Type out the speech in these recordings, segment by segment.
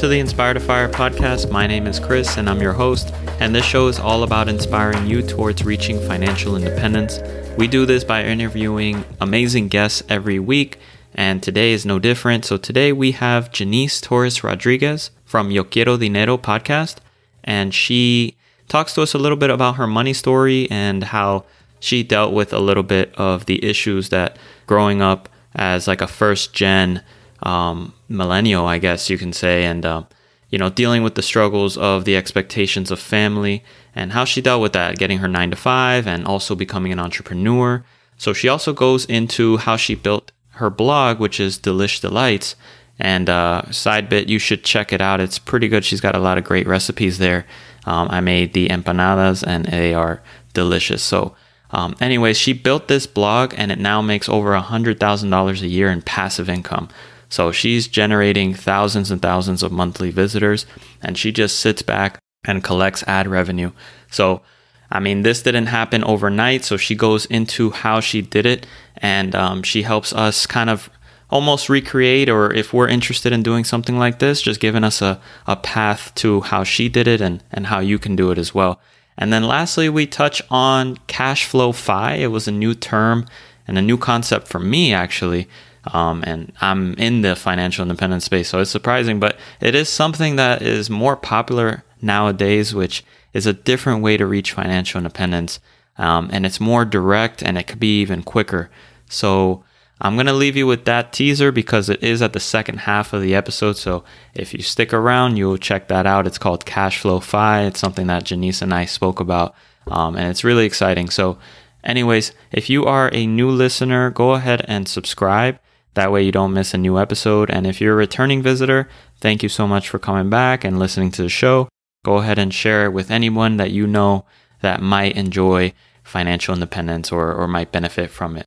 To the Inspire to Fire podcast. My name is Chris and I'm your host, and this show is all about inspiring you towards reaching financial independence. We do this by interviewing amazing guests every week, and today is no different. So today we have Janice Torres Rodriguez from Yo Quiero Dinero podcast, and she talks to us a little bit about her money story and how she dealt with a little bit of the issues that growing up as like a first gen um, millennial, I guess you can say, and um, you know, dealing with the struggles of the expectations of family and how she dealt with that, getting her nine to five and also becoming an entrepreneur. So she also goes into how she built her blog, which is Delish D'Lites. And uh, side bit, you should check it out. It's pretty good. She's got a lot of great recipes there. Um, I made the empanadas and they are delicious. So, um, anyways, she built this blog and it now makes over a $100,000 a year in passive income. So she's generating thousands and thousands of monthly visitors and she just sits back and collects ad revenue. So, I mean, this didn't happen overnight. So she goes into how she did it and um, she helps us kind of almost recreate, or if we're interested in doing something like this, just giving us a, a path to how she did it and, and how you can do it as well. And then lastly, we touch on cash flow fi. It was a new term and a new concept for me, actually. Um, and I'm in the financial independence space, so it's surprising, but it is something that is more popular nowadays, which is a different way to reach financial independence. Um, and it's more direct and it could be even quicker. So I'm going to leave you with that teaser because it is at the second half of the episode. So if you stick around, you'll check that out. It's called Cash Flow Fi. It's something that Janice and I spoke about, um, and it's really exciting. So, anyways, if you are a new listener, go ahead and subscribe. That way you don't miss a new episode. And if you're a returning visitor, thank you so much for coming back and listening to the show. Go ahead and share it with anyone that you know that might enjoy financial independence or, or might benefit from it.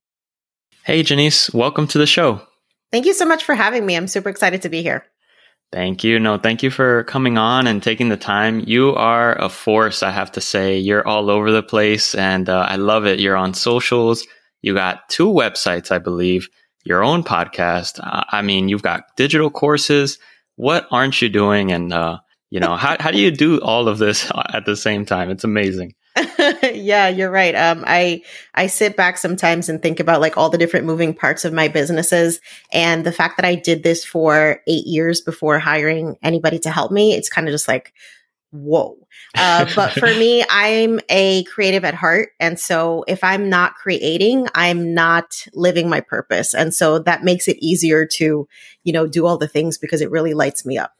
Hey, Janice, welcome to the show. Thank you so much for having me. I'm super excited to be here. Thank you. No, thank you for coming on and taking the time. You are a force, I have to say. You're all over the place and uh, I love it. You're on socials. You got two websites, I believe your own podcast. Uh, I mean, you've got digital courses. What aren't you doing? And, uh, you know, how, how do you do all of this at the same time? It's amazing. yeah, you're right. Um, I I sit back sometimes and think about like all the different moving parts of my businesses, and the fact that I did this for eight years before hiring anybody to help me. It's kind of just like, whoa. Uh, but for me, I'm a creative at heart. And so if I'm not creating, I'm not living my purpose. And so that makes it easier to, you know, do all the things because it really lights me up.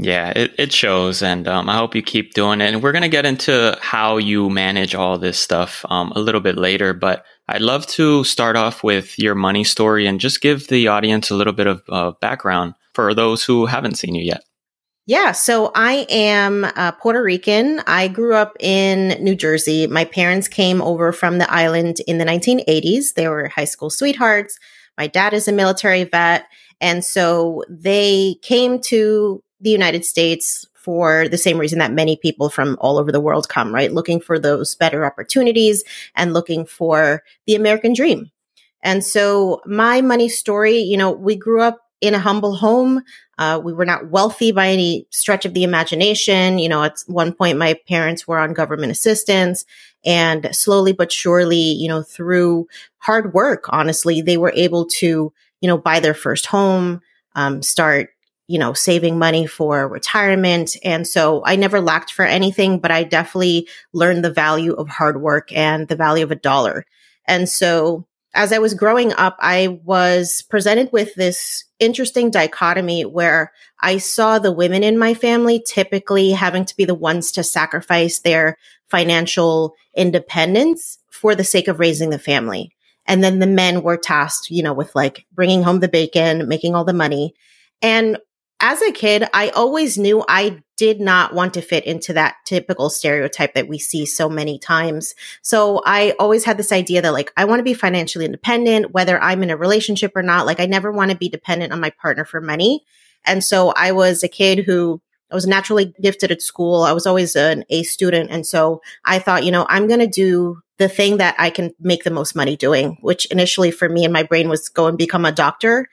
Yeah, it, it shows. And um, I hope you keep doing it. And we're going to get into how you manage all this stuff um, a little bit later. But I'd love to start off with your money story and just give the audience a little bit of uh, background for those who haven't seen you yet. Yeah, so I am uh, Puerto Rican. I grew up in New Jersey. My parents came over from the island in the 1980s. They were high school sweethearts. My dad is a military vet. And so they came to the United States for the same reason that many people from all over the world come, right? Looking for those better opportunities and looking for the American dream. And so my money story, you know, we grew up in a humble home. Uh, we were not wealthy by any stretch of the imagination. You know, at one point, my parents were on government assistance and slowly but surely, you know, through hard work, honestly, they were able to, you know, buy their first home, um, start, you know, saving money for retirement. And so I never lacked for anything, but I definitely learned the value of hard work and the value of a dollar. And so as I was growing up, I was presented with this interesting dichotomy where I saw the women in my family typically having to be the ones to sacrifice their financial independence for the sake of raising the family. And then the men were tasked, you know, with like bringing home the bacon, making all the money. And as a kid, I always knew I did not want to fit into that typical stereotype that we see so many times. So I always had this idea that like, I want to be financially independent, whether I'm in a relationship or not. Like, I never want to be dependent on my partner for money. And so I was a kid who I was naturally gifted at school. I was always an A student. And so I thought, you know, I'm going to do the thing that I can make the most money doing, which initially for me in my brain was go and become a doctor.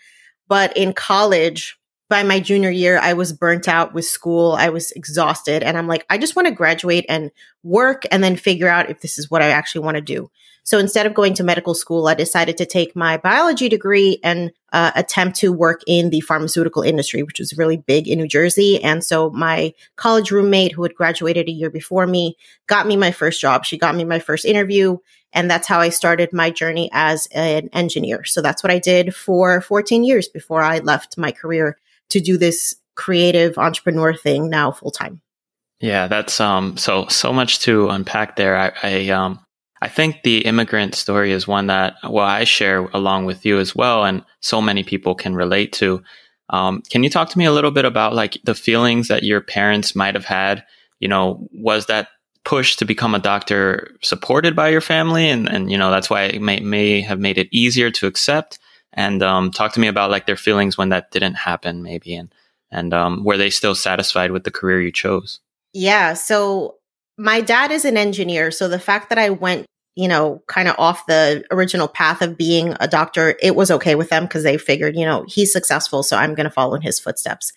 But in college, by my junior year, I was burnt out with school. I was exhausted. And I'm like, I just want to graduate and work and then figure out if this is what I actually want to do. So instead of going to medical school, I decided to take my biology degree and uh, attempt to work in the pharmaceutical industry, which was really big in New Jersey. And so my college roommate, who had graduated a year before me, got me my first job. She got me my first interview. And that's how I started my journey as an engineer. So that's what I did for 14 years before I left my career to do this creative entrepreneur thing now full time. Yeah, that's um so so much to unpack there. I, I um I think the immigrant story is one that well I share along with you as well, and so many people can relate to. Um, can you talk to me a little bit about like the feelings that your parents might have had? You know, was that push to become a doctor supported by your family, and and you know that's why it may may have made it easier to accept? And um, talk to me about like their feelings when that didn't happen, maybe, and and um, were they still satisfied with the career you chose? Yeah. So my dad is an engineer. So the fact that I went, you know, kind of off the original path of being a doctor, it was okay with them because they figured, you know, he's successful. So I'm going to follow in his footsteps.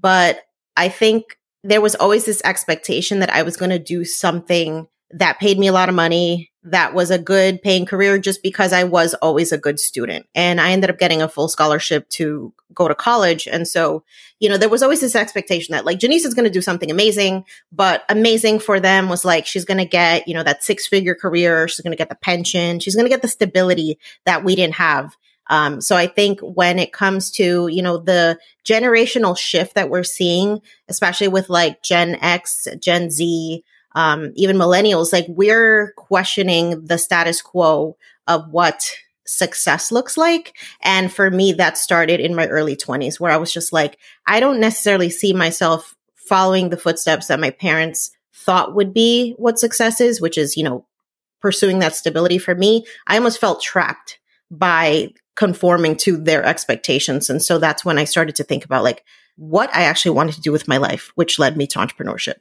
But I think there was always this expectation that I was going to do something that paid me a lot of money, that was a good paying career just because I was always a good student. And I ended up getting a full scholarship to go to college. And so, you know, there was always this expectation that like Janice is going to do something amazing, but amazing for them was like, she's going to get, you know, that six figure career. She's going to get the pension. She's going to get the stability that we didn't have. Um, so I think when it comes to, you know, the generational shift that we're seeing, especially with like Gen X, Gen Z, um, even millennials, like we're questioning the status quo of what success looks like. And for me, that started in my early 20s, where I was just like, I don't necessarily see myself following the footsteps that my parents thought would be what success is, which is, you know, pursuing that stability for me. I almost felt trapped by conforming to their expectations. And so that's when I started to think about like what I actually wanted to do with my life, which led me to entrepreneurship.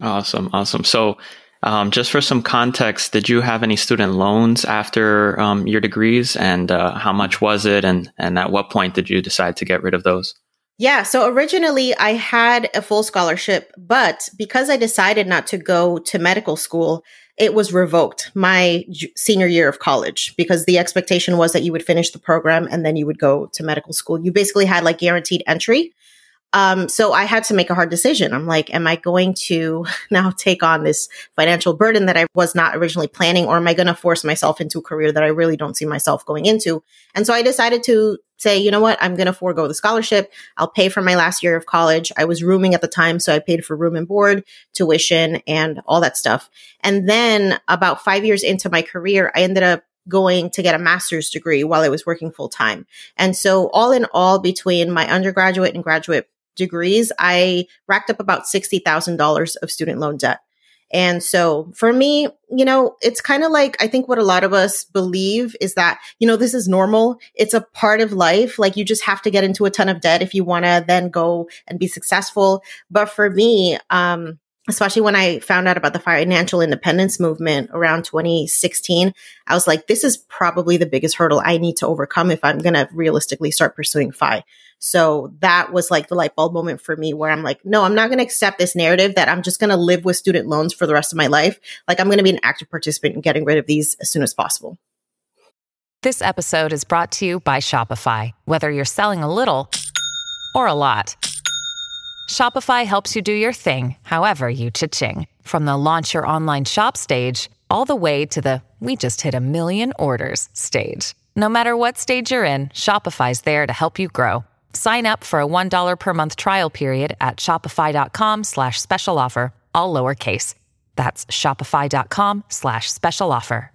Awesome. Awesome. So, um, just for some context, did you have any student loans after um, your degrees, and uh, how much was it, and and at what point did you decide to get rid of those? Yeah, so originally I had a full scholarship, but because I decided not to go to medical school, it was revoked my senior year of college because the expectation was that you would finish the program and then you would go to medical school. You basically had like guaranteed entry. Um, so I had to make a hard decision. I'm like, am I going to now take on this financial burden that I was not originally planning, or am I going to force myself into a career that I really don't see myself going into? And so I decided to say, you know what? I'm going to forego the scholarship. I'll pay for my last year of college. I was rooming at the time, so I paid for room and board, tuition, and all that stuff. And then about five years into my career, I ended up going to get a master's degree while I was working full time. And so all in all, between my undergraduate and graduate degrees, I racked up about $60,000 of student loan debt. And so for me, you know, it's kind of like I think what a lot of us believe is that, you know, this is normal. It's a part of life. Like you just have to get into a ton of debt if you want to then go and be successful. But for me, um, especially when I found out about the financial independence movement around 2016, I was like, this is probably the biggest hurdle I need to overcome if I'm going to realistically start pursuing FI. So that was like the light bulb moment for me where I'm like, no, I'm not going to accept this narrative that I'm just going to live with student loans for the rest of my life. Like I'm going to be an active participant in getting rid of these as soon as possible. This episode is brought to you by Shopify. Whether you're selling a little or a lot, Shopify helps you do your thing, however you cha-ching. From the launch your online shop stage, all the way to the we just hit a million orders stage. No matter what stage you're in, Shopify's there to help you grow. Sign up for a $1 per month trial period at shopify.com slash special offer, all lowercase. That's shopify.com slash special offer.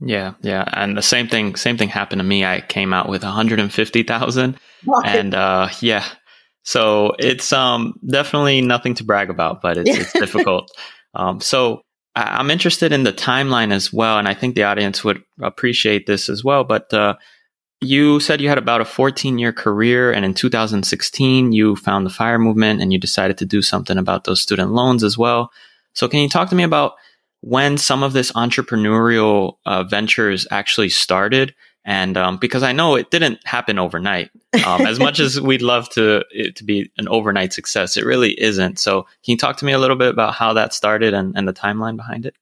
Yeah, yeah. And the same thing, same thing happened to me. I came out with 150,000 and, uh, yeah. So it's, um, definitely nothing to brag about, but it's, it's difficult. Um, so I'm interested in the timeline as well. And I think the audience would appreciate this as well. But, uh, you said you had about a 14 year career, and in 2016, you found the fire movement and you decided to do something about those student loans as well. So, can you talk to me about when some of this entrepreneurial uh, ventures actually started? And um, because I know it didn't happen overnight, um, as much as we'd love to it to be an overnight success, it really isn't. So, can you talk to me a little bit about how that started and, and the timeline behind it?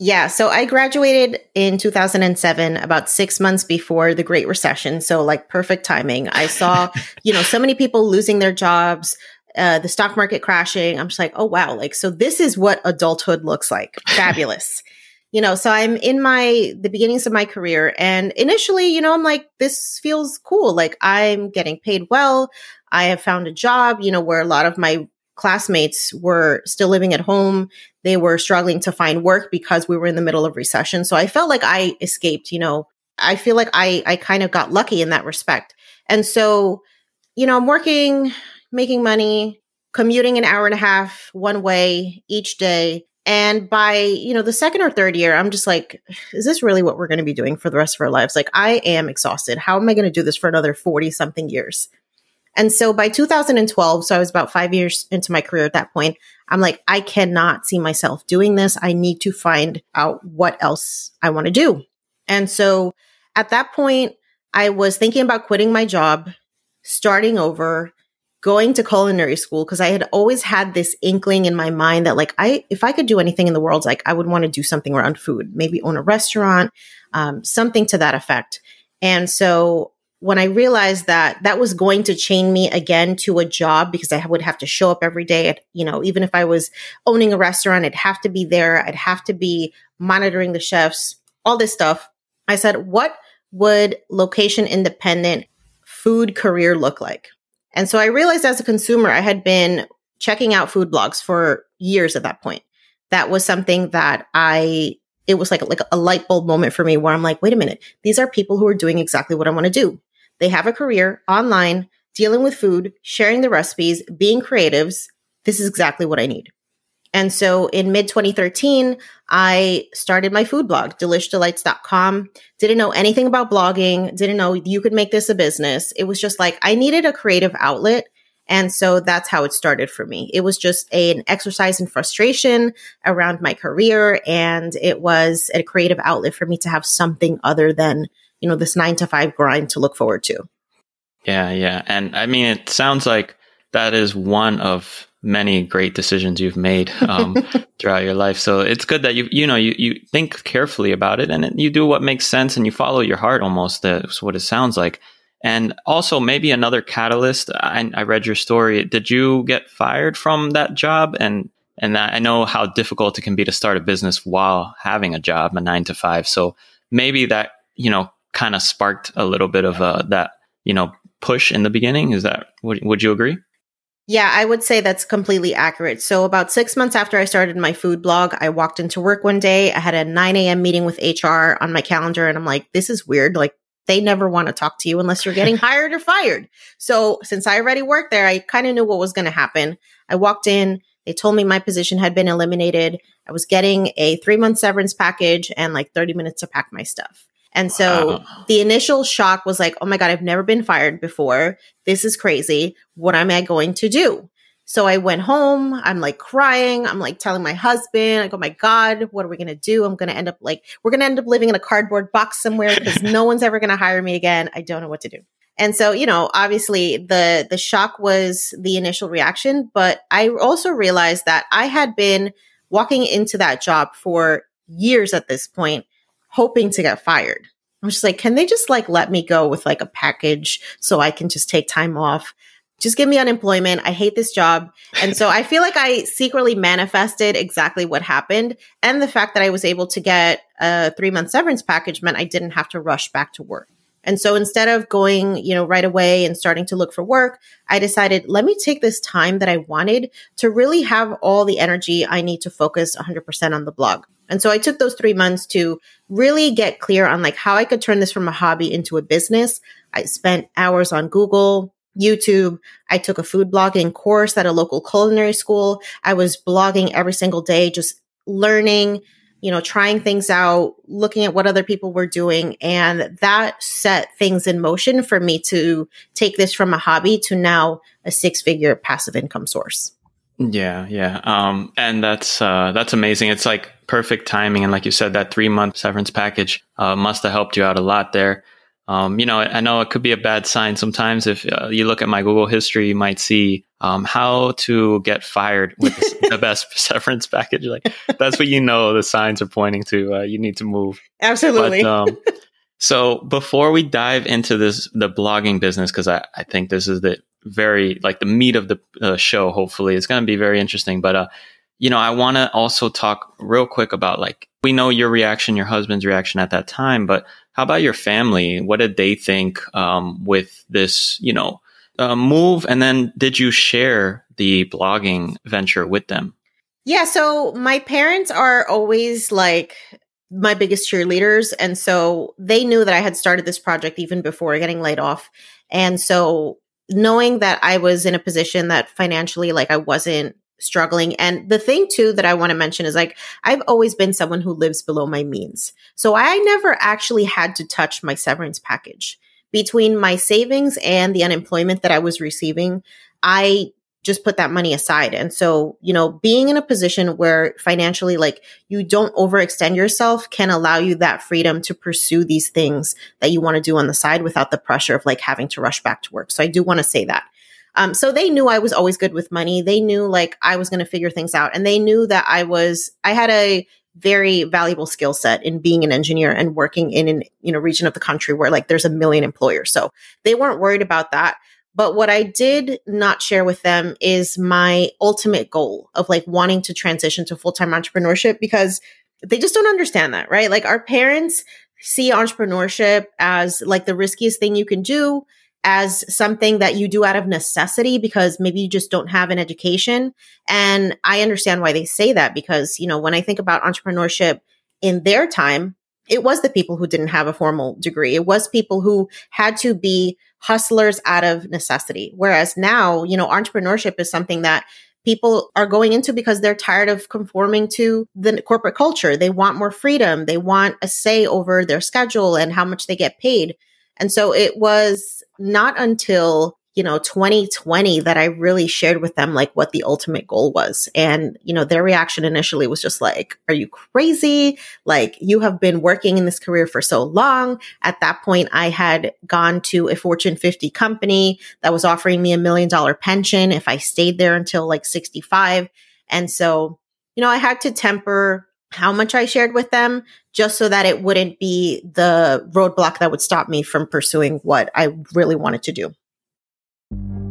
Yeah. So I graduated in 2007, about six months before the Great Recession. So, like, perfect timing. I saw, you know, so many people losing their jobs, uh, the stock market crashing. I'm just like, oh, wow. Like, so this is what adulthood looks like. Fabulous. You know, so I'm in my, the beginnings of my career. And initially, you know, I'm like, this feels cool. Like, I'm getting paid well. I have found a job, you know, where a lot of my classmates were still living at home. They were struggling to find work because we were in the middle of recession. So I felt like I escaped, you know, I feel like I, I kind of got lucky in that respect. And so, you know, I'm working, making money, commuting an hour and a half one way each day. And by, you know, the second or third year, I'm just like, is this really what we're going to be doing for the rest of our lives? Like, I am exhausted. How am I going to do this for another 40 something years? And so by 2012, so I was about five years into my career at that point, I'm like, I cannot see myself doing this. I need to find out what else I want to do. And so at that point, I was thinking about quitting my job, starting over, going to culinary school because I had always had this inkling in my mind that like I if I could do anything in the world, like I would want to do something around food, maybe own a restaurant, um, something to that effect. And so when I realized that that was going to chain me again to a job because I would have to show up every day at, you know, even if I was owning a restaurant, I'd have to be there. I'd have to be monitoring the chefs, all this stuff. I said, what would location independent food career look like? And so I realized as a consumer, I had been checking out food blogs for years at that point. That was something that I it was like like a light bulb moment for me where I'm like, wait a minute, these are people who are doing exactly what I want to do. They have a career online, dealing with food, sharing the recipes, being creatives. This is exactly what I need. And so in mid 2013, I started my food blog, delishdlites.com. Didn't know anything about blogging, didn't know you could make this a business. It was just like I needed a creative outlet. And so that's how it started for me. It was just a, an exercise in frustration around my career. And it was a creative outlet for me to have something other than you know, this nine to five grind to look forward to. Yeah, yeah. And I mean, it sounds like that is one of many great decisions you've made um, throughout your life. So it's good that you, you know, you, you think carefully about it and you do what makes sense and you follow your heart almost. That's what it sounds like. And also maybe another catalyst. I, I read your story. Did you get fired from that job? And, and that, I know how difficult it can be to start a business while having a job, a nine to five. So maybe that, you know, kind of sparked a little bit of uh, that, you know, push in the beginning. Is that, would, would you agree? Yeah, I would say that's completely accurate. So, about six months after I started my food blog, I walked into work one day. I had a 9 a.m. meeting with HR on my calendar, and I'm like, this is weird. Like, they never want to talk to you unless you're getting hired or fired. So, since I already worked there, I kind of knew what was going to happen. I walked in, they told me my position had been eliminated. I was getting a three month severance package and like 30 minutes to pack my stuff. And so wow. the initial shock was like, oh my God, I've never been fired before. This is crazy. What am I going to do? So I went home. I'm like crying. I'm like telling my husband, like, oh my God, what are we going to do? I'm going to end up like, we're going to end up living in a cardboard box somewhere because no one's ever going to hire me again. I don't know what to do. And so, you know, obviously the, the shock was the initial reaction, but I also realized that I had been walking into that job for years at this point, hoping to get fired. I'm just like, can they just like let me go with like a package so I can just take time off? just give me unemployment. I hate this job. And so I feel like I secretly manifested exactly what happened. And the fact that I was able to get a three month severance package meant I didn't have to rush back to work. And so instead of going, you know, right away and starting to look for work, I decided, let me take this time that I wanted to really have all the energy I need to focus 100% on the blog. And so I took those three months to really get clear on like how I could turn this from a hobby into a business. I spent hours on Google, YouTube. I took a food blogging course at a local culinary school. I was blogging every single day, just learning, you know, trying things out, looking at what other people were doing. And that set things in motion for me to take this from a hobby to now a six figure passive income source. Yeah, yeah. Um, and that's, uh, that's amazing. It's like perfect timing. And like you said, that three month severance package, uh, must have helped you out a lot there. Um, you know, I know it could be a bad sign sometimes. If uh, you look at my Google history, you might see um, how to get fired with the best severance package. Like that's what you know the signs are pointing to. Uh, you need to move. Absolutely. But, um, so before we dive into this, the blogging business, because I, I think this is the very like the meat of the uh, show. Hopefully, it's going to be very interesting. But uh, you know, I want to also talk real quick about like we know your reaction, your husband's reaction at that time, but how about your family? What did they think um, with this, you know, uh, move? And then did you share the blogging venture with them? Yeah. So my parents are always like my biggest cheerleaders. And so they knew that I had started this project even before getting laid off. And so knowing that I was in a position that financially, like I wasn't struggling. And the thing too that I want to mention is like, I've always been someone who lives below my means. So I never actually had to touch my severance package. Between my savings and the unemployment that I was receiving, I just put that money aside. And so, you know, being in a position where financially, like you don't overextend yourself can allow you that freedom to pursue these things that you want to do on the side without the pressure of like having to rush back to work. So I do want to say that. Um, so they knew I was always good with money. They knew like I was going to figure things out and they knew that I was, I had a very valuable skill set in being an engineer and working in an, you know, region of the country where like there's a million employers. So they weren't worried about that. But what I did not share with them is my ultimate goal of like wanting to transition to full time entrepreneurship because they just don't understand that, right? Like our parents see entrepreneurship as like the riskiest thing you can do as something that you do out of necessity because maybe you just don't have an education. And I understand why they say that because, you know, when I think about entrepreneurship in their time, it was the people who didn't have a formal degree. It was people who had to be hustlers out of necessity. Whereas now, you know, entrepreneurship is something that people are going into because they're tired of conforming to the corporate culture. They want more freedom. They want a say over their schedule and how much they get paid. And so it was not until you know 2020 that i really shared with them like what the ultimate goal was. And you know their reaction initially was just like are you crazy? Like you have been working in this career for so long. At that point i had gone to a fortune 50 company that was offering me a million dollar pension if i stayed there until like 65 and so you know i had to temper how much I shared with them just so that it wouldn't be the roadblock that would stop me from pursuing what I really wanted to do.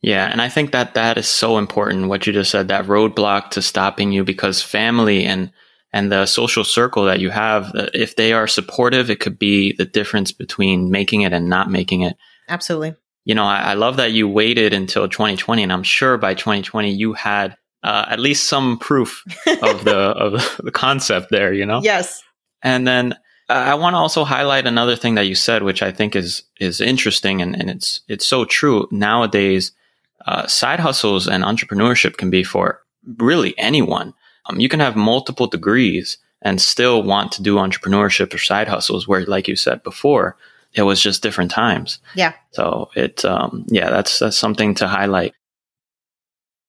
Yeah, and I think that that is so important what you just said that roadblock to stopping you because family and and the social circle that you have uh, if they are supportive it could be the difference between making it and not making it. Absolutely you know, I, I love that you waited until 2020, and I'm sure by 2020 you had uh, at least some proof of the of the concept there, you know. Yes. And then uh, I want to also highlight another thing that you said, which I think is is interesting, and, and it's it's so true nowadays. Uh, side hustles and entrepreneurship can be for really anyone. Um, you can have multiple degrees and still want to do entrepreneurship or side hustles, where, like you said before, it was just different times. Yeah. So it, um, yeah, that's that's something to highlight.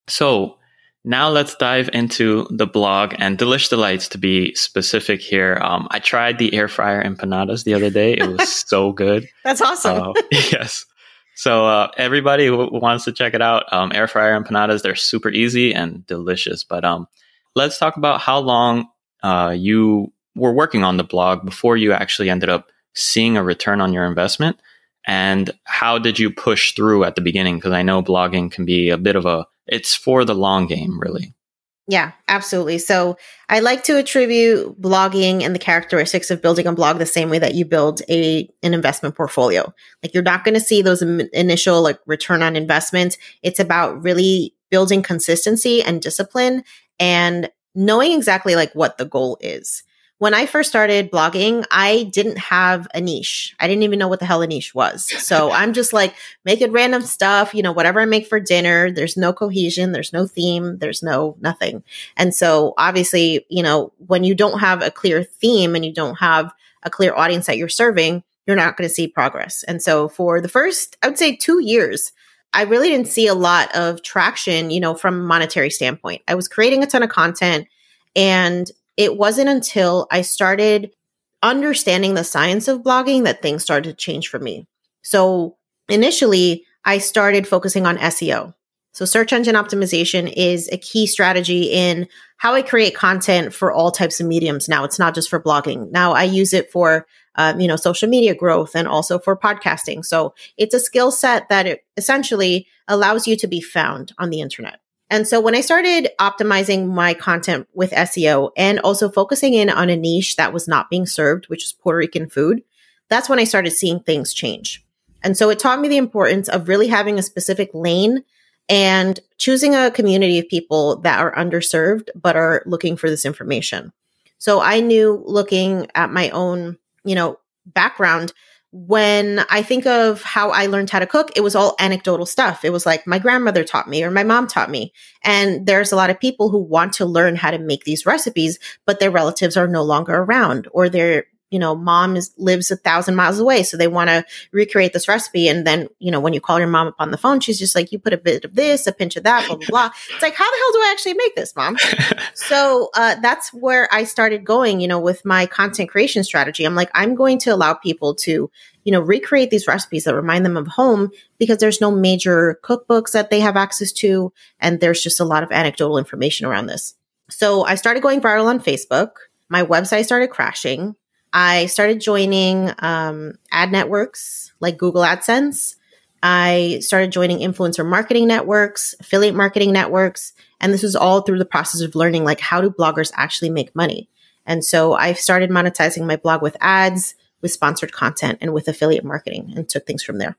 So now let's dive into the blog and Delish D'Lites to be specific here. Um, I tried the air fryer empanadas the other day. It was so good. That's awesome. Uh, yes. So uh, everybody who wants to check it out, um, air fryer empanadas, they're super easy and delicious. But um, let's talk about how long uh, you were working on the blog before you actually ended up seeing a return on your investment. And how did you push through at the beginning? Because I know blogging can be a bit of a it's for the long game, really. Yeah, absolutely. So I like to attribute blogging and the characteristics of building a blog the same way that you build a an investment portfolio. Like you're not going to see those initial like return on investment. It's about really building consistency and discipline and knowing exactly like what the goal is when I first started blogging, I didn't have a niche. I didn't even know what the hell a niche was. So I'm just like making random stuff, you know, whatever I make for dinner. There's no cohesion, there's no theme, there's no nothing. And so obviously, you know, when you don't have a clear theme and you don't have a clear audience that you're serving, you're not going to see progress. And so for the first, I would say two years, I really didn't see a lot of traction, you know, from a monetary standpoint. I was creating a ton of content and it wasn't until I started understanding the science of blogging that things started to change for me. So initially, I started focusing on SEO. So search engine optimization is a key strategy in how I create content for all types of mediums. Now it's not just for blogging. Now I use it for, um, you know, social media growth and also for podcasting. So it's a skill set that essentially allows you to be found on the internet. And so when I started optimizing my content with SEO and also focusing in on a niche that was not being served, which is Puerto Rican food, that's when I started seeing things change. And so it taught me the importance of really having a specific lane and choosing a community of people that are underserved but are looking for this information. So I knew looking at my own, you know, background when I think of how I learned how to cook, it was all anecdotal stuff. It was like my grandmother taught me or my mom taught me. And there's a lot of people who want to learn how to make these recipes, but their relatives are no longer around or they're you know, mom is, lives a thousand miles away. So they want to recreate this recipe. And then, you know, when you call your mom up on the phone, she's just like, you put a bit of this, a pinch of that, blah, blah, blah. It's like, how the hell do I actually make this, mom? so uh, that's where I started going, you know, with my content creation strategy. I'm like, I'm going to allow people to, you know, recreate these recipes that remind them of home because there's no major cookbooks that they have access to. And there's just a lot of anecdotal information around this. So I started going viral on Facebook. My website started crashing. I started joining um, ad networks like Google AdSense. I started joining influencer marketing networks, affiliate marketing networks, and this was all through the process of learning like how do bloggers actually make money. And so I started monetizing my blog with ads, with sponsored content, and with affiliate marketing, and took things from there.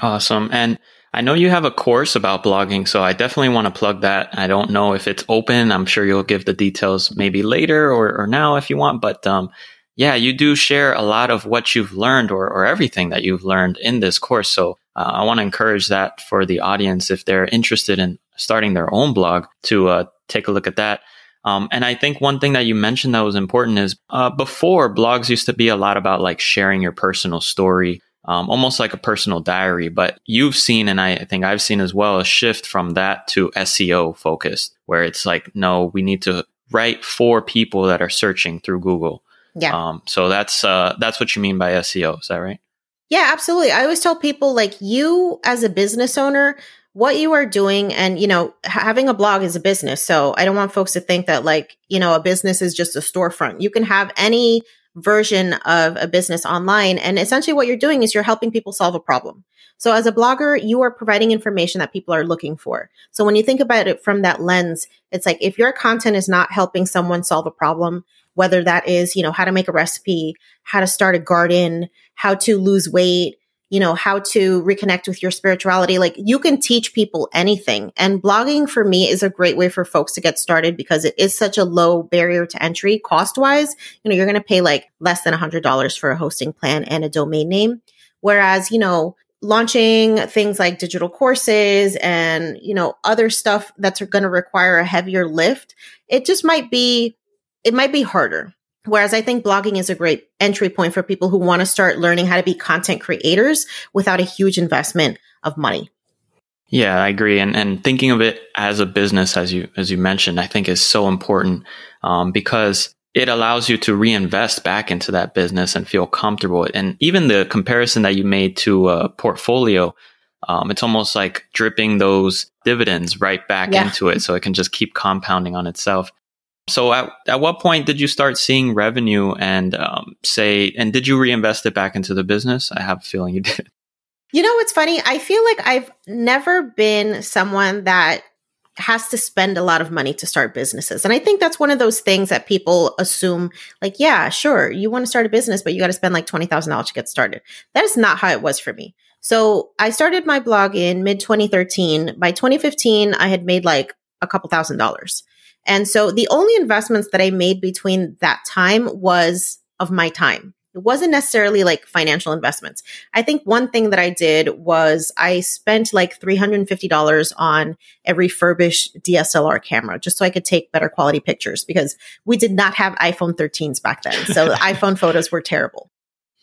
Awesome. And I know you have a course about blogging, so I definitely want to plug that. I don't know if it's open. I'm sure you'll give the details maybe later or, or now if you want, but um, yeah, you do share a lot of what you've learned or, or everything that you've learned in this course. So uh, I want to encourage that for the audience if they're interested in starting their own blog to uh, take a look at that. Um, and I think one thing that you mentioned that was important is uh, before blogs used to be a lot about like sharing your personal story, um, almost like a personal diary. But you've seen, and I think I've seen as well, a shift from that to SEO focused, where it's like, no, we need to write for people that are searching through Google. Yeah. Um, so that's uh, that's what you mean by SEO. Is that right? Yeah, absolutely. I always tell people like you as a business owner, what you are doing and you know having a blog is a business so i don't want folks to think that like you know a business is just a storefront you can have any version of a business online and essentially what you're doing is you're helping people solve a problem so as a blogger you are providing information that people are looking for so when you think about it from that lens it's like if your content is not helping someone solve a problem whether that is, you know, how to make a recipe, how to start a garden, how to lose weight, you know, how to reconnect with your spirituality. Like you can teach people anything. And blogging for me is a great way for folks to get started because it is such a low barrier to entry cost wise. You know, you're going to pay like less than a hundred dollars for a hosting plan and a domain name. Whereas, you know, launching things like digital courses and, you know, other stuff that's going to require a heavier lift, it just might be, it might be harder. Whereas I think blogging is a great entry point for people who want to start learning how to be content creators without a huge investment of money. Yeah, I agree. And and thinking of it as a business, as you as you mentioned, I think is so important um, because it allows you to reinvest back into that business and feel comfortable. And even the comparison that you made to a portfolio, um, it's almost like dripping those dividends right back yeah. into it, so it can just keep compounding on itself. So, at, at what point did you start seeing revenue and um, say, and did you reinvest it back into the business? I have a feeling you did. You know what's funny? I feel like I've never been someone that has to spend a lot of money to start businesses. And I think that's one of those things that people assume like, yeah, sure, you want to start a business, but you got to spend like $20,000 to get started. That is not how it was for me. So I started my blog in mid 2013. By 2015, I had made like a couple thousand dollars. And so the only investments that I made between that time was of my time. It wasn't necessarily like financial investments. I think one thing that I did was I spent like $350 on a refurbished DSLR camera just so I could take better quality pictures because we did not have iPhone 13s back then. So the iPhone photos were terrible.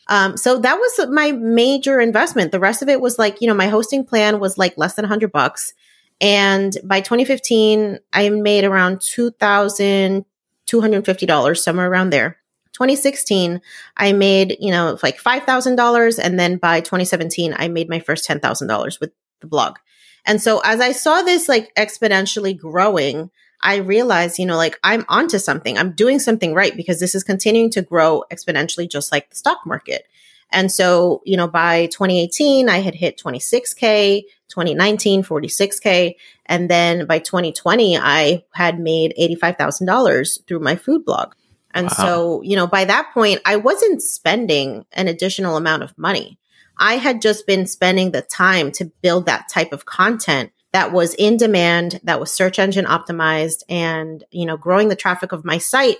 Um, so that was my major investment. The rest of it was like, you know, my hosting plan was like less than 100 bucks. And by 2015, I made around $2,250, somewhere around there. 2016, I made, you know, like $5,000. And then by 2017, I made my first $10,000 with the blog. And so as I saw this like exponentially growing, I realized, you know, like I'm onto something. I'm doing something right because this is continuing to grow exponentially, just like the stock market. And so, you know, by 2018, I had hit 26K, 2019, 46K. And then by 2020, I had made $85,000 through my food blog. And wow. so, you know, by that point, I wasn't spending an additional amount of money. I had just been spending the time to build that type of content that was in demand, that was search engine optimized and, you know, growing the traffic of my site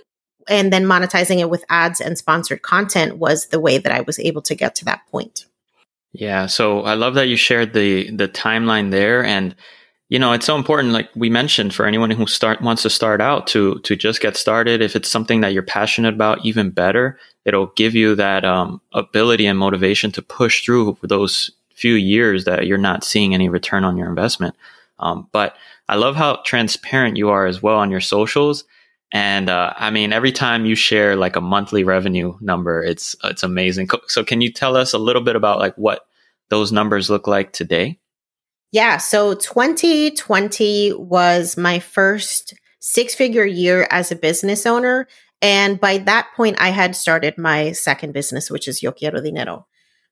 and then monetizing it with ads and sponsored content was the way that I was able to get to that point. Yeah, so I love that you shared the the timeline there and you know, it's so important, like we mentioned, for anyone who start wants to start out to to just get started. If it's something that you're passionate about, even better. It'll give you that um, ability and motivation to push through those few years that you're not seeing any return on your investment. Um, but I love how transparent you are as well on your socials. And uh, I mean, every time you share like a monthly revenue number, it's it's amazing. So, can you tell us a little bit about like what those numbers look like today? Yeah. So 2020 was my first six figure year as a business owner. And by that point, I had started my second business, which is Yo Quiero Dinero.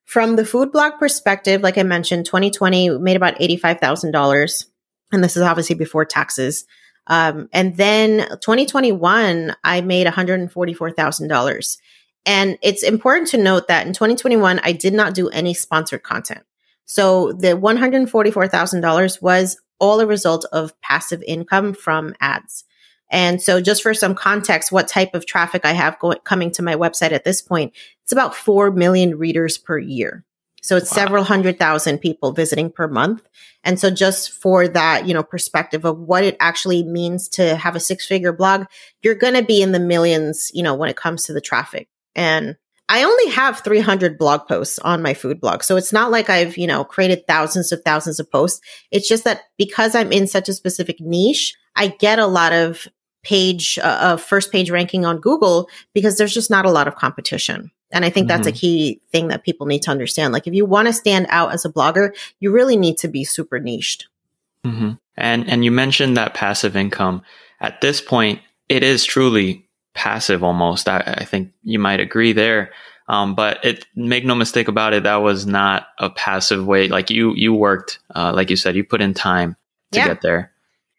From the food blog perspective, like I mentioned, 2020 made about $85,000. And this is obviously before taxes. Um, and then 2021, I made $144,000. And it's important to note that in 2021, I did not do any sponsored content. So the $144,000 was all a result of passive income from ads. And so just for some context, what type of traffic I have going, coming to my website at this point, it's about 4 million readers per year. So it's wow. several hundred thousand people visiting per month. And so just for that, you know, perspective of what it actually means to have a six figure blog, you're going to be in the millions, you know, when it comes to the traffic. And I only have 300 blog posts on my food blog. So it's not like I've, you know, created thousands of thousands of posts. It's just that because I'm in such a specific niche, I get a lot of page, uh, uh, first page ranking on Google because there's just not a lot of competition. And I think mm-hmm. that's a mm-hmm. key thing that people need to understand. Like if you want to stand out as a blogger, you really need to be super niched. Mm-hmm. And, and you mentioned that passive income at this point, it is truly passive almost. I, I think you might agree there. Um, but it make no mistake about it, that was not a passive way. Like you, you worked, uh, like you said, you put in time to yeah. get there.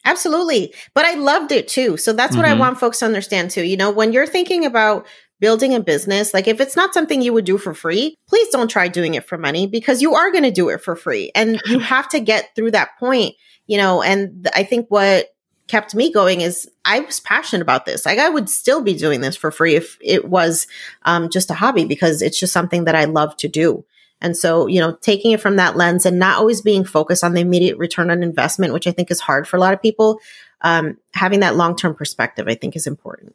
Absolutely. But I loved it too. So that's what mm-hmm. I want folks to understand too. You know, when you're thinking about building a business, like if it's not something you would do for free, please don't try doing it for money because you are going to do it for free. And you have to get through that point, you know, and I think what kept me going is I was passionate about this. Like I would still be doing this for free if it was um, just a hobby because it's just something that I love to do. And so, you know, taking it from that lens and not always being focused on the immediate return on investment, which I think is hard for a lot of people, um, having that long term perspective, I think is important.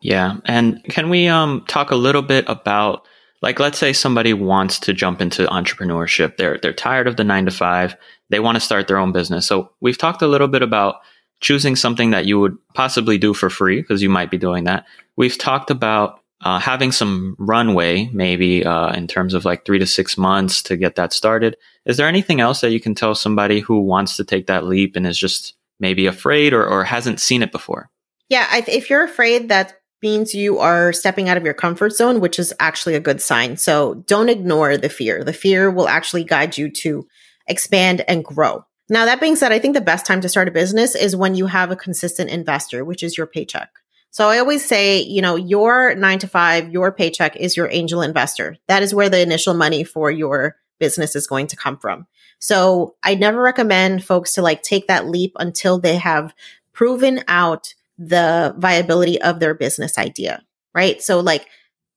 Yeah, and can we um talk a little bit about like let's say somebody wants to jump into entrepreneurship. They're they're tired of the 9 to 5. They want to start their own business. So, we've talked a little bit about choosing something that you would possibly do for free because you might be doing that. We've talked about uh, having some runway, maybe uh, in terms of like three to six months to get that started. Is there anything else that you can tell somebody who wants to take that leap and is just maybe afraid or, or hasn't seen it before? Yeah, if you're afraid, that means you are stepping out of your comfort zone, which is actually a good sign. So don't ignore the fear. The fear will actually guide you to expand and grow. Now, that being said, I think the best time to start a business is when you have a consistent investor, which is your paycheck. So I always say, you know, your nine to five, your paycheck is your angel investor. That is where the initial money for your business is going to come from. So I never recommend folks to like take that leap until they have proven out the viability of their business idea, right? So like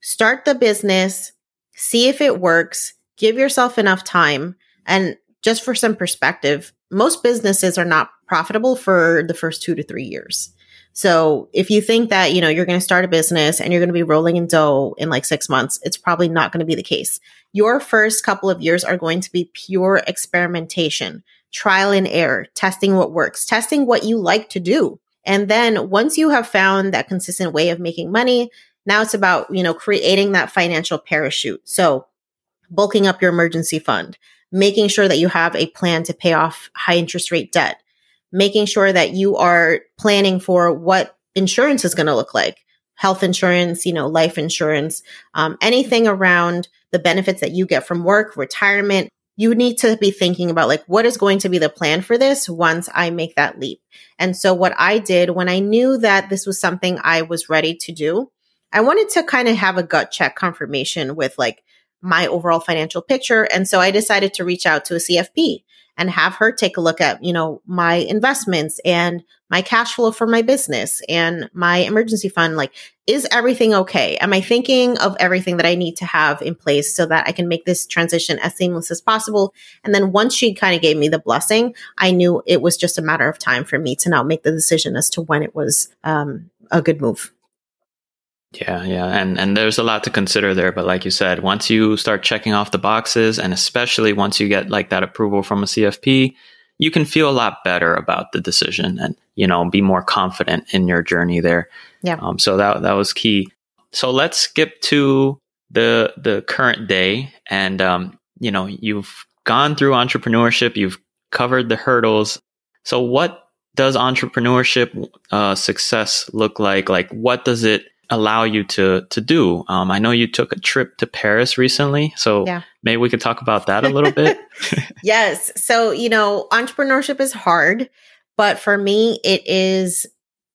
start the business, see if it works, give yourself enough time. And just for some perspective, most businesses are not profitable for the first two to three years. So if you think that, you know, you're going to start a business and you're going to be rolling in dough in like six months, it's probably not going to be the case. Your first couple of years are going to be pure experimentation, trial and error, testing what works, testing what you like to do. And then once you have found that consistent way of making money, now it's about, you know, creating that financial parachute. So bulking up your emergency fund, making sure that you have a plan to pay off high interest rate debt, making sure that you are planning for what insurance is going to look like health insurance, you know, life insurance, um, anything around the benefits that you get from work, retirement. You need to be thinking about like, what is going to be the plan for this once I make that leap? And so what I did when I knew that this was something I was ready to do, I wanted to kind of have a gut check confirmation with like my overall financial picture. And so I decided to reach out to a CFP and have her take a look at, you know, my investments and my cash flow for my business and my emergency fund. Like, is everything okay? Am I thinking of everything that I need to have in place so that I can make this transition as seamless as possible? And then once she kind of gave me the blessing, I knew it was just a matter of time for me to now make the decision as to when it was um, a good move. Yeah, yeah. And and there's a lot to consider there, but like you said, once you start checking off the boxes and especially once you get like that approval from a CFP, you can feel a lot better about the decision and, you know, be more confident in your journey there. Yeah. Um, so that that was key. So let's skip to the the current day and um, you know, you've gone through entrepreneurship, you've covered the hurdles. So what does entrepreneurship uh, success look like? Like what does it allow you to to do? Um, I know you took a trip to Paris recently, so yeah. maybe we could talk about that a little bit. yes. So you know, entrepreneurship is hard, but for me, it is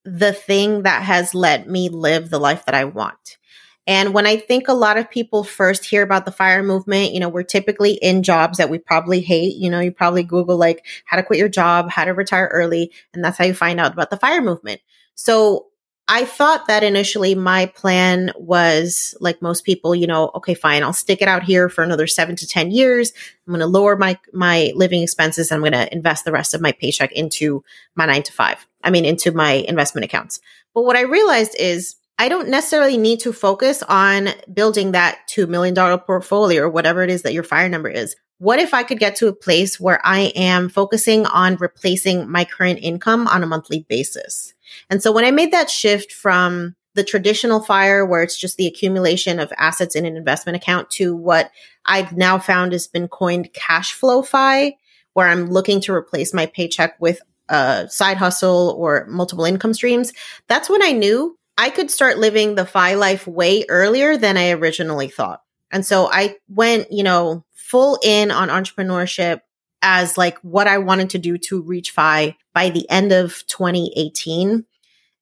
the thing that has let me live the life that I want. And when I think a lot of people first hear about the fire movement, you know, we're typically in jobs that we probably hate. You know, you probably Google like how to quit your job, how to retire early, and that's how you find out about the fire movement. So I thought that initially my plan was like most people, you know, okay, fine, I'll stick it out here for another seven to 10 years. I'm going to lower my, my living expenses. I'm going to invest the rest of my paycheck into my nine to five. I mean, into my investment accounts. But what I realized is I don't necessarily need to focus on building that $2 million portfolio or whatever it is that your fire number is. What if I could get to a place where I am focusing on replacing my current income on a monthly basis? And so when I made that shift from the traditional fire where it's just the accumulation of assets in an investment account to what I've now found has been coined cash flow fi, where I'm looking to replace my paycheck with a side hustle or multiple income streams. That's when I knew I could start living the fi life way earlier than I originally thought. And so I went, you know, full in on entrepreneurship as like what I wanted to do to reach fi by the end of 2018.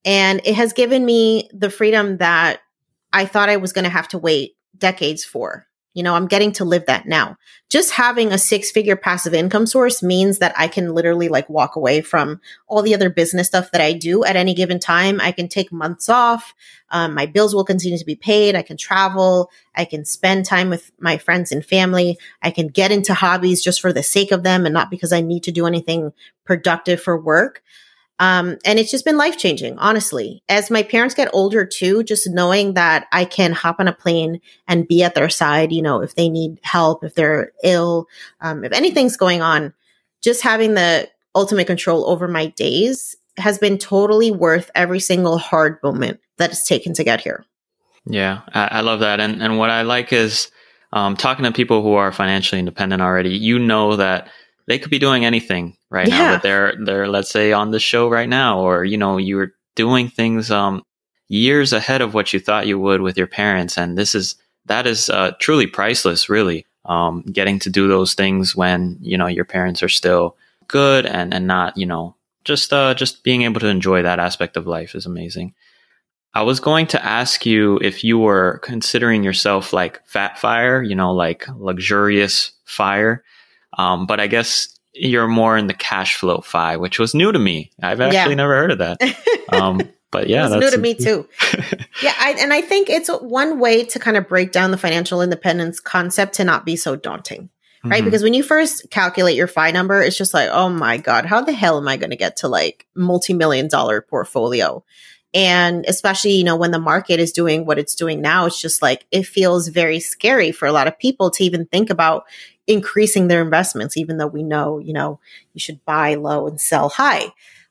And it has given me the freedom that I thought I was going to have to wait decades for. You know, I'm getting to live that now. Just having a six figure passive income source means that I can literally like walk away from all the other business stuff that I do at any given time. I can take months off. Um, my bills will continue to be paid. I can travel. I can spend time with my friends and family. I can get into hobbies just for the sake of them and not because I need to do anything productive for work. Um, and it's just been life changing, honestly. As my parents get older too, just knowing that I can hop on a plane and be at their side, you know, if they need help, if they're ill, um, if anything's going on, just having the ultimate control over my days has been totally worth every single hard moment that it's taken to get here. Yeah, I, I love that. And, and what I like is um, talking to people who are financially independent already, you know that they could be doing anything right yeah. now, but they're they're let's say on the show right now, or you know you're doing things um, years ahead of what you thought you would with your parents, and this is that is uh, truly priceless, really. Um, getting to do those things when you know your parents are still good and and not you know just uh, just being able to enjoy that aspect of life is amazing. I was going to ask you if you were considering yourself like fat fire, you know, like luxurious fire. Um, but I guess you're more in the cash flow fi, which was new to me. I've actually yeah. never heard of that. Um, but yeah, that's new to me too. yeah, I, and I think it's one way to kind of break down the financial independence concept to not be so daunting, right? Mm-hmm. Because when you first calculate your fi number, it's just like, oh my god, how the hell am I going to get to like multi million dollar portfolio? And especially, you know, when the market is doing what it's doing now, it's just like it feels very scary for a lot of people to even think about, increasing their investments, even though we know, you know, you should buy low and sell high.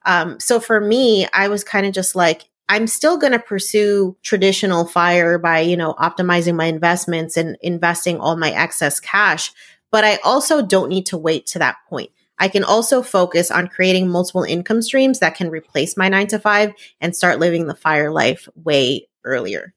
Um, so for me, I was kind of just like, I'm still going to pursue traditional fire by, you know, optimizing my investments and investing all my excess cash. But I also don't need to wait to that point. I can also focus on creating multiple income streams that can replace my nine to five and start living the fire life way earlier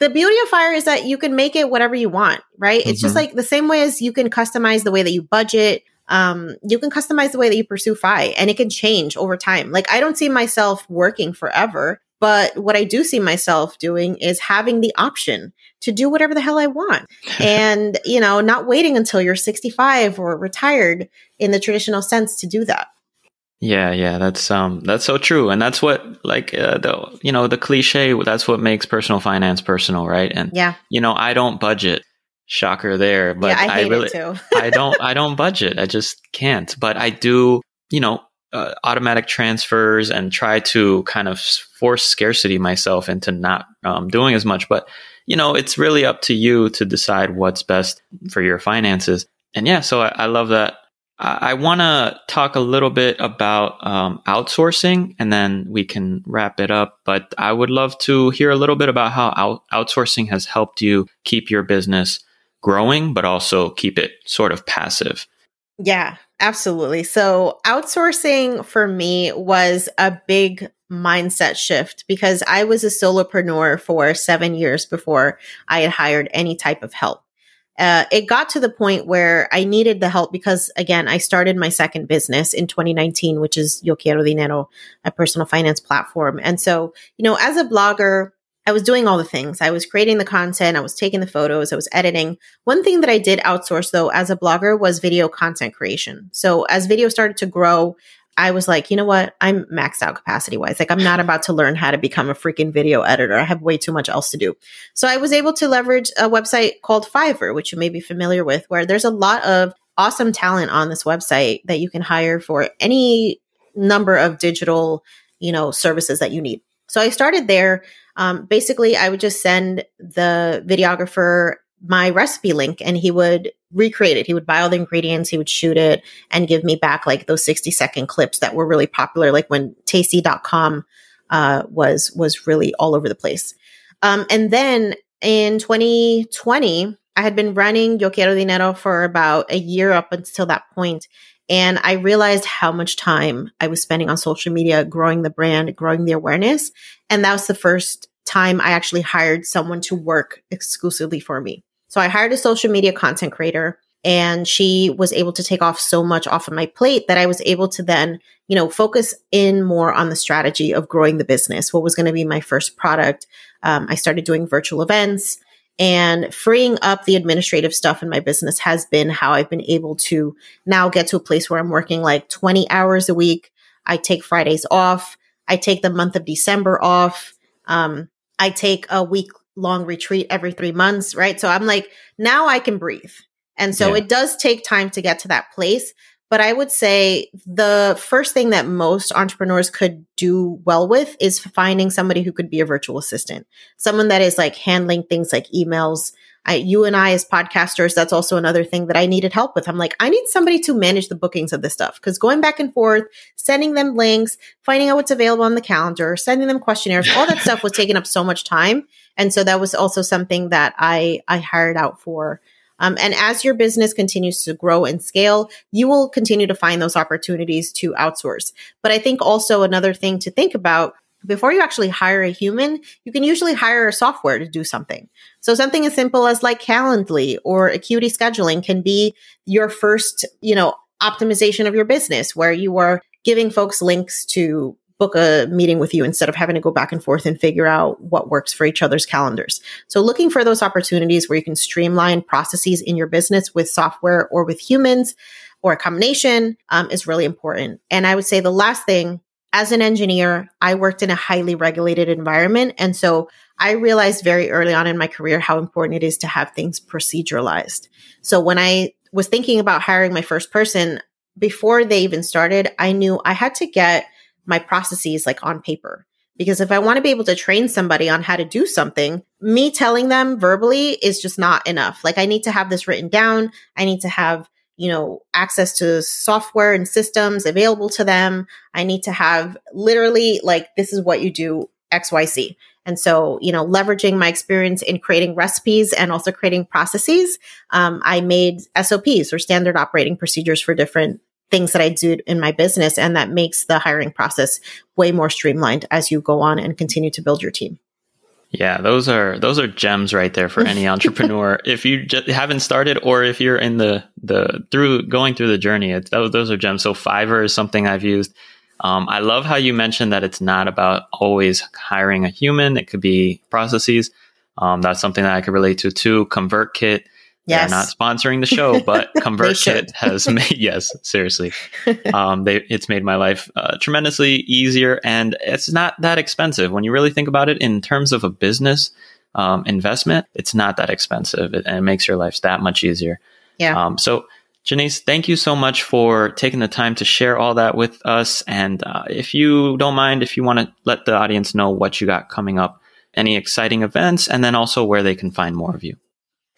the beauty of fire is that you can make it whatever you want, right? Mm-hmm. It's just mm-hmm. like the same way as you can customize the way that you budget. Um, you can customize the way that you pursue FI and it can change over time. Like I don't see myself working forever, but what I do see myself doing is having the option to do whatever the hell I want. and, you know, not waiting until you're 65 or retired in the traditional sense to do that. Yeah, yeah, that's um that's so true, and that's what like uh, the you know the cliche. That's what makes personal finance personal, right? And yeah, you know, I don't budget. Shocker there, but yeah, I, I really I don't I don't budget. I just can't. But I do, you know, uh, automatic transfers and try to kind of force scarcity myself into not um, doing as much. But you know, it's really up to you to decide what's best for your finances. And yeah, so I, I love that I want to talk a little bit about um, outsourcing and then we can wrap it up. But I would love to hear a little bit about how out- outsourcing has helped you keep your business growing, but also keep it sort of passive. Yeah, absolutely. So, outsourcing for me was a big mindset shift because I was a solopreneur for seven years before I had hired any type of help uh, it got to the point where I needed the help because, again, I started my second business in 2019, which is Yo Quiero Dinero, a personal finance platform. And so, you know, as a blogger, I was doing all the things. I was creating the content, I was taking the photos, I was editing. One thing that I did outsource though as a blogger was video content creation. So as video started to grow, I was like, you know what? I'm maxed out capacity wise. Like, I'm not about to learn how to become a freaking video editor. I have way too much else to do. So I was able to leverage a website called Fiverr, which you may be familiar with, where there's a lot of awesome talent on this website that you can hire for any number of digital, you know, services that you need. So I started there. Um, basically, I would just send the videographer my recipe link and he would recreate it. He would buy all the ingredients, he would shoot it and give me back like those 60 second clips that were really popular, like when tasty.com uh, was was really all over the place. Um, and then in 2020, I had been running Yo Quiero Dinero for about a year up until that point, And I realized how much time I was spending on social media, growing the brand, growing the awareness. And that was the first time I actually hired someone to work exclusively for me. So I hired a social media content creator and she was able to take off so much off of my plate that I was able to then, you know, focus in more on the strategy of growing the business. What was going to be my first product? Um, I started doing virtual events and freeing up the administrative stuff in my business has been how I've been able to now get to a place where I'm working like 20 hours a week. I take Fridays off. I take the month of December off. Um, I take a week long retreat every three months, right? So I'm like, now I can breathe. And so yeah. it does take time to get to that place. But I would say the first thing that most entrepreneurs could do well with is finding somebody who could be a virtual assistant, someone that is like handling things like emails. I, you and I as podcasters, that's also another thing that I needed help with. I'm like, I need somebody to manage the bookings of this stuff because going back and forth, sending them links, finding out what's available on the calendar, sending them questionnaires, all that stuff was taking up so much time. And so that was also something that I, I hired out for um, and as your business continues to grow and scale, you will continue to find those opportunities to outsource. But I think also another thing to think about before you actually hire a human, you can usually hire a software to do something. So something as simple as like Calendly or Acuity scheduling can be your first, you know, optimization of your business where you are giving folks links to book a meeting with you instead of having to go back and forth and figure out what works for each other's calendars. So looking for those opportunities where you can streamline processes in your business with software or with humans or a combination um, is really important. And I would say the last thing as an engineer, I worked in a highly regulated environment. And so I realized very early on in my career how important it is to have things proceduralized. So when I was thinking about hiring my first person, before they even started, I knew I had to get my processes like on paper. Because if I want to be able to train somebody on how to do something, me telling them verbally is just not enough. Like I need to have this written down. I need to have, you know, access to software and systems available to them. I need to have literally like, this is what you do XYZ. And so, you know, leveraging my experience in creating recipes and also creating processes, um, I made SOPs or standard operating procedures for different things that I do in my business. And that makes the hiring process way more streamlined as you go on and continue to build your team. Yeah, those are those are gems right there for any entrepreneur. if you just haven't started, or if you're in the the through going through the journey, those those are gems. So Fiverr is something I've used. Um, I love how you mentioned that it's not about always hiring a human. It could be processes. Um, that's something that I could relate to too. ConvertKit Yes. They're not sponsoring the show, but ConvertKit has made yes, seriously, um, they it's made my life uh, tremendously easier, and it's not that expensive when you really think about it in terms of a business um, investment. It's not that expensive, it, and it makes your life that much easier. Yeah. Um, so. Jannese, thank you so much for taking the time to share all that with us. And uh, if you don't mind, if you want to let the audience know what you got coming up, any exciting events, and then also where they can find more of you.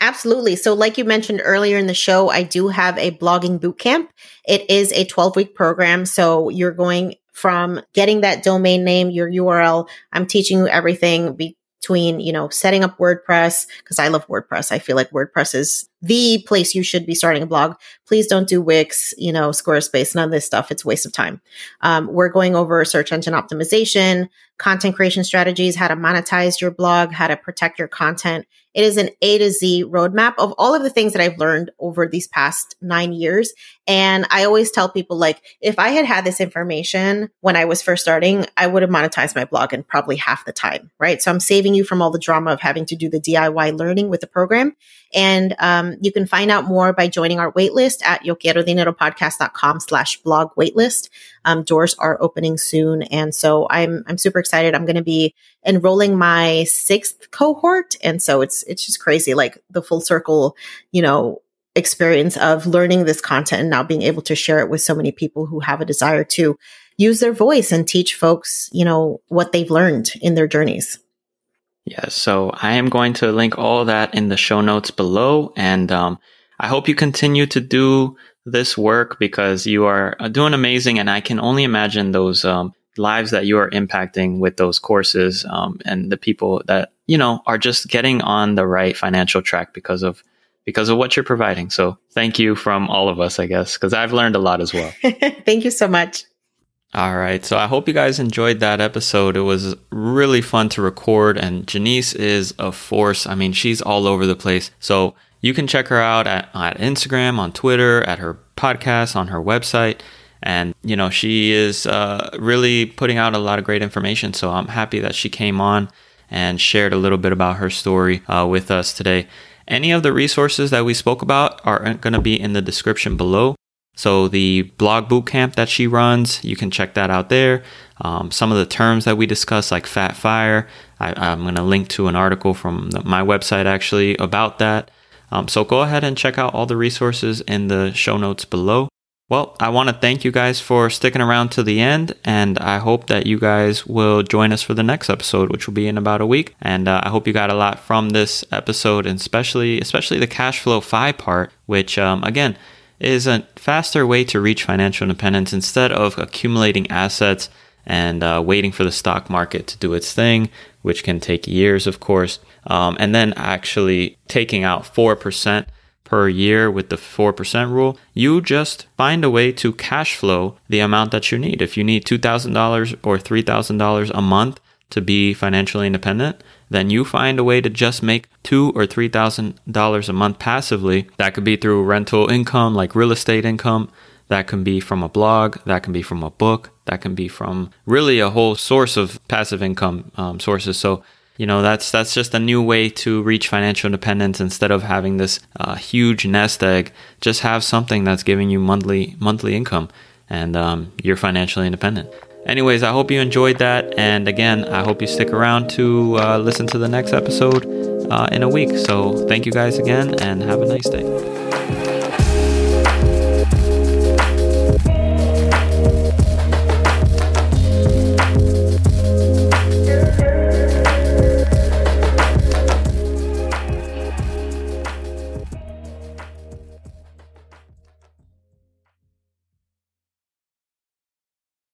Absolutely. So, like you mentioned earlier in the show, I do have a blogging bootcamp. It is a 12 week program. So, you're going from getting that domain name, your URL. I'm teaching you everything between, you know, setting up WordPress, because I love WordPress. I feel like WordPress is the place you should be starting a blog. Please don't do Wix, you know, Squarespace, none of this stuff. It's a waste of time. Um, we're going over search engine optimization, content creation strategies, how to monetize your blog, how to protect your content, it is an A to Z roadmap of all of the things that I've learned over these past nine years. And I always tell people, like, if I had had this information when I was first starting, I would have monetized my blog in probably half the time, right? So I'm saving you from all the drama of having to do the DIY learning with the program. And um, you can find out more by joining our waitlist at yoquierodineropodcast.com slash blog waitlist. Um, doors are opening soon. And so I'm, I'm super excited. I'm going to be enrolling my sixth cohort. And so it's, it's just crazy, like the full circle, you know, experience of learning this content and now being able to share it with so many people who have a desire to use their voice and teach folks, you know, what they've learned in their journeys. Yes. So I am going to link all that in the show notes below. And um, I hope you continue to do this work because you are uh, doing amazing. And I can only imagine those um, lives that you are impacting with those courses um, and the people that you know, are just getting on the right financial track because of because of what you're providing. So thank you from all of us, I guess, because I've learned a lot as well. thank you so much. All right. So I hope you guys enjoyed that episode. It was really fun to record, and Jannese is a force. I mean, she's all over the place. So you can check her out at, at Instagram, on Twitter, at her podcast, on her website. And, you know, she is uh, really putting out a lot of great information. So I'm happy that she came on and shared a little bit about her story uh, with us today. Any of the resources that we spoke about are going to be in the description below. So the blog bootcamp that she runs, you can check that out there. Um, some of the terms that we discuss, like fat fire, I, am going to link to an article from the, my website actually about that. Um, so go ahead and check out all the resources in the show notes below. Well, I want to thank you guys for sticking around to the end, and I hope that you guys will join us for the next episode, which will be in about a week. And uh, I hope you got a lot from this episode, and especially especially the cash flow fi part, which um, again is a faster way to reach financial independence instead of accumulating assets and uh, waiting for the stock market to do its thing, which can take years, of course, um, and then actually taking out four percent per year with the 4% rule, you just find a way to cash flow the amount that you need. If you need $2,000 or $3,000 a month to be financially independent, then you find a way to just make two or three thousand dollars a month passively. That could be through rental income, like real estate income. That can be from a blog. That can be from a book. That can be from really a whole source of passive income um, sources. So you know that's that's just a new way to reach financial independence instead of having this uh, huge nest egg. Just have something that's giving you monthly monthly income and um, you're financially independent. Anyways i hope you enjoyed that. And again i hope you stick around to uh, listen to the next episode uh, in a week. So thank you guys again and have a nice day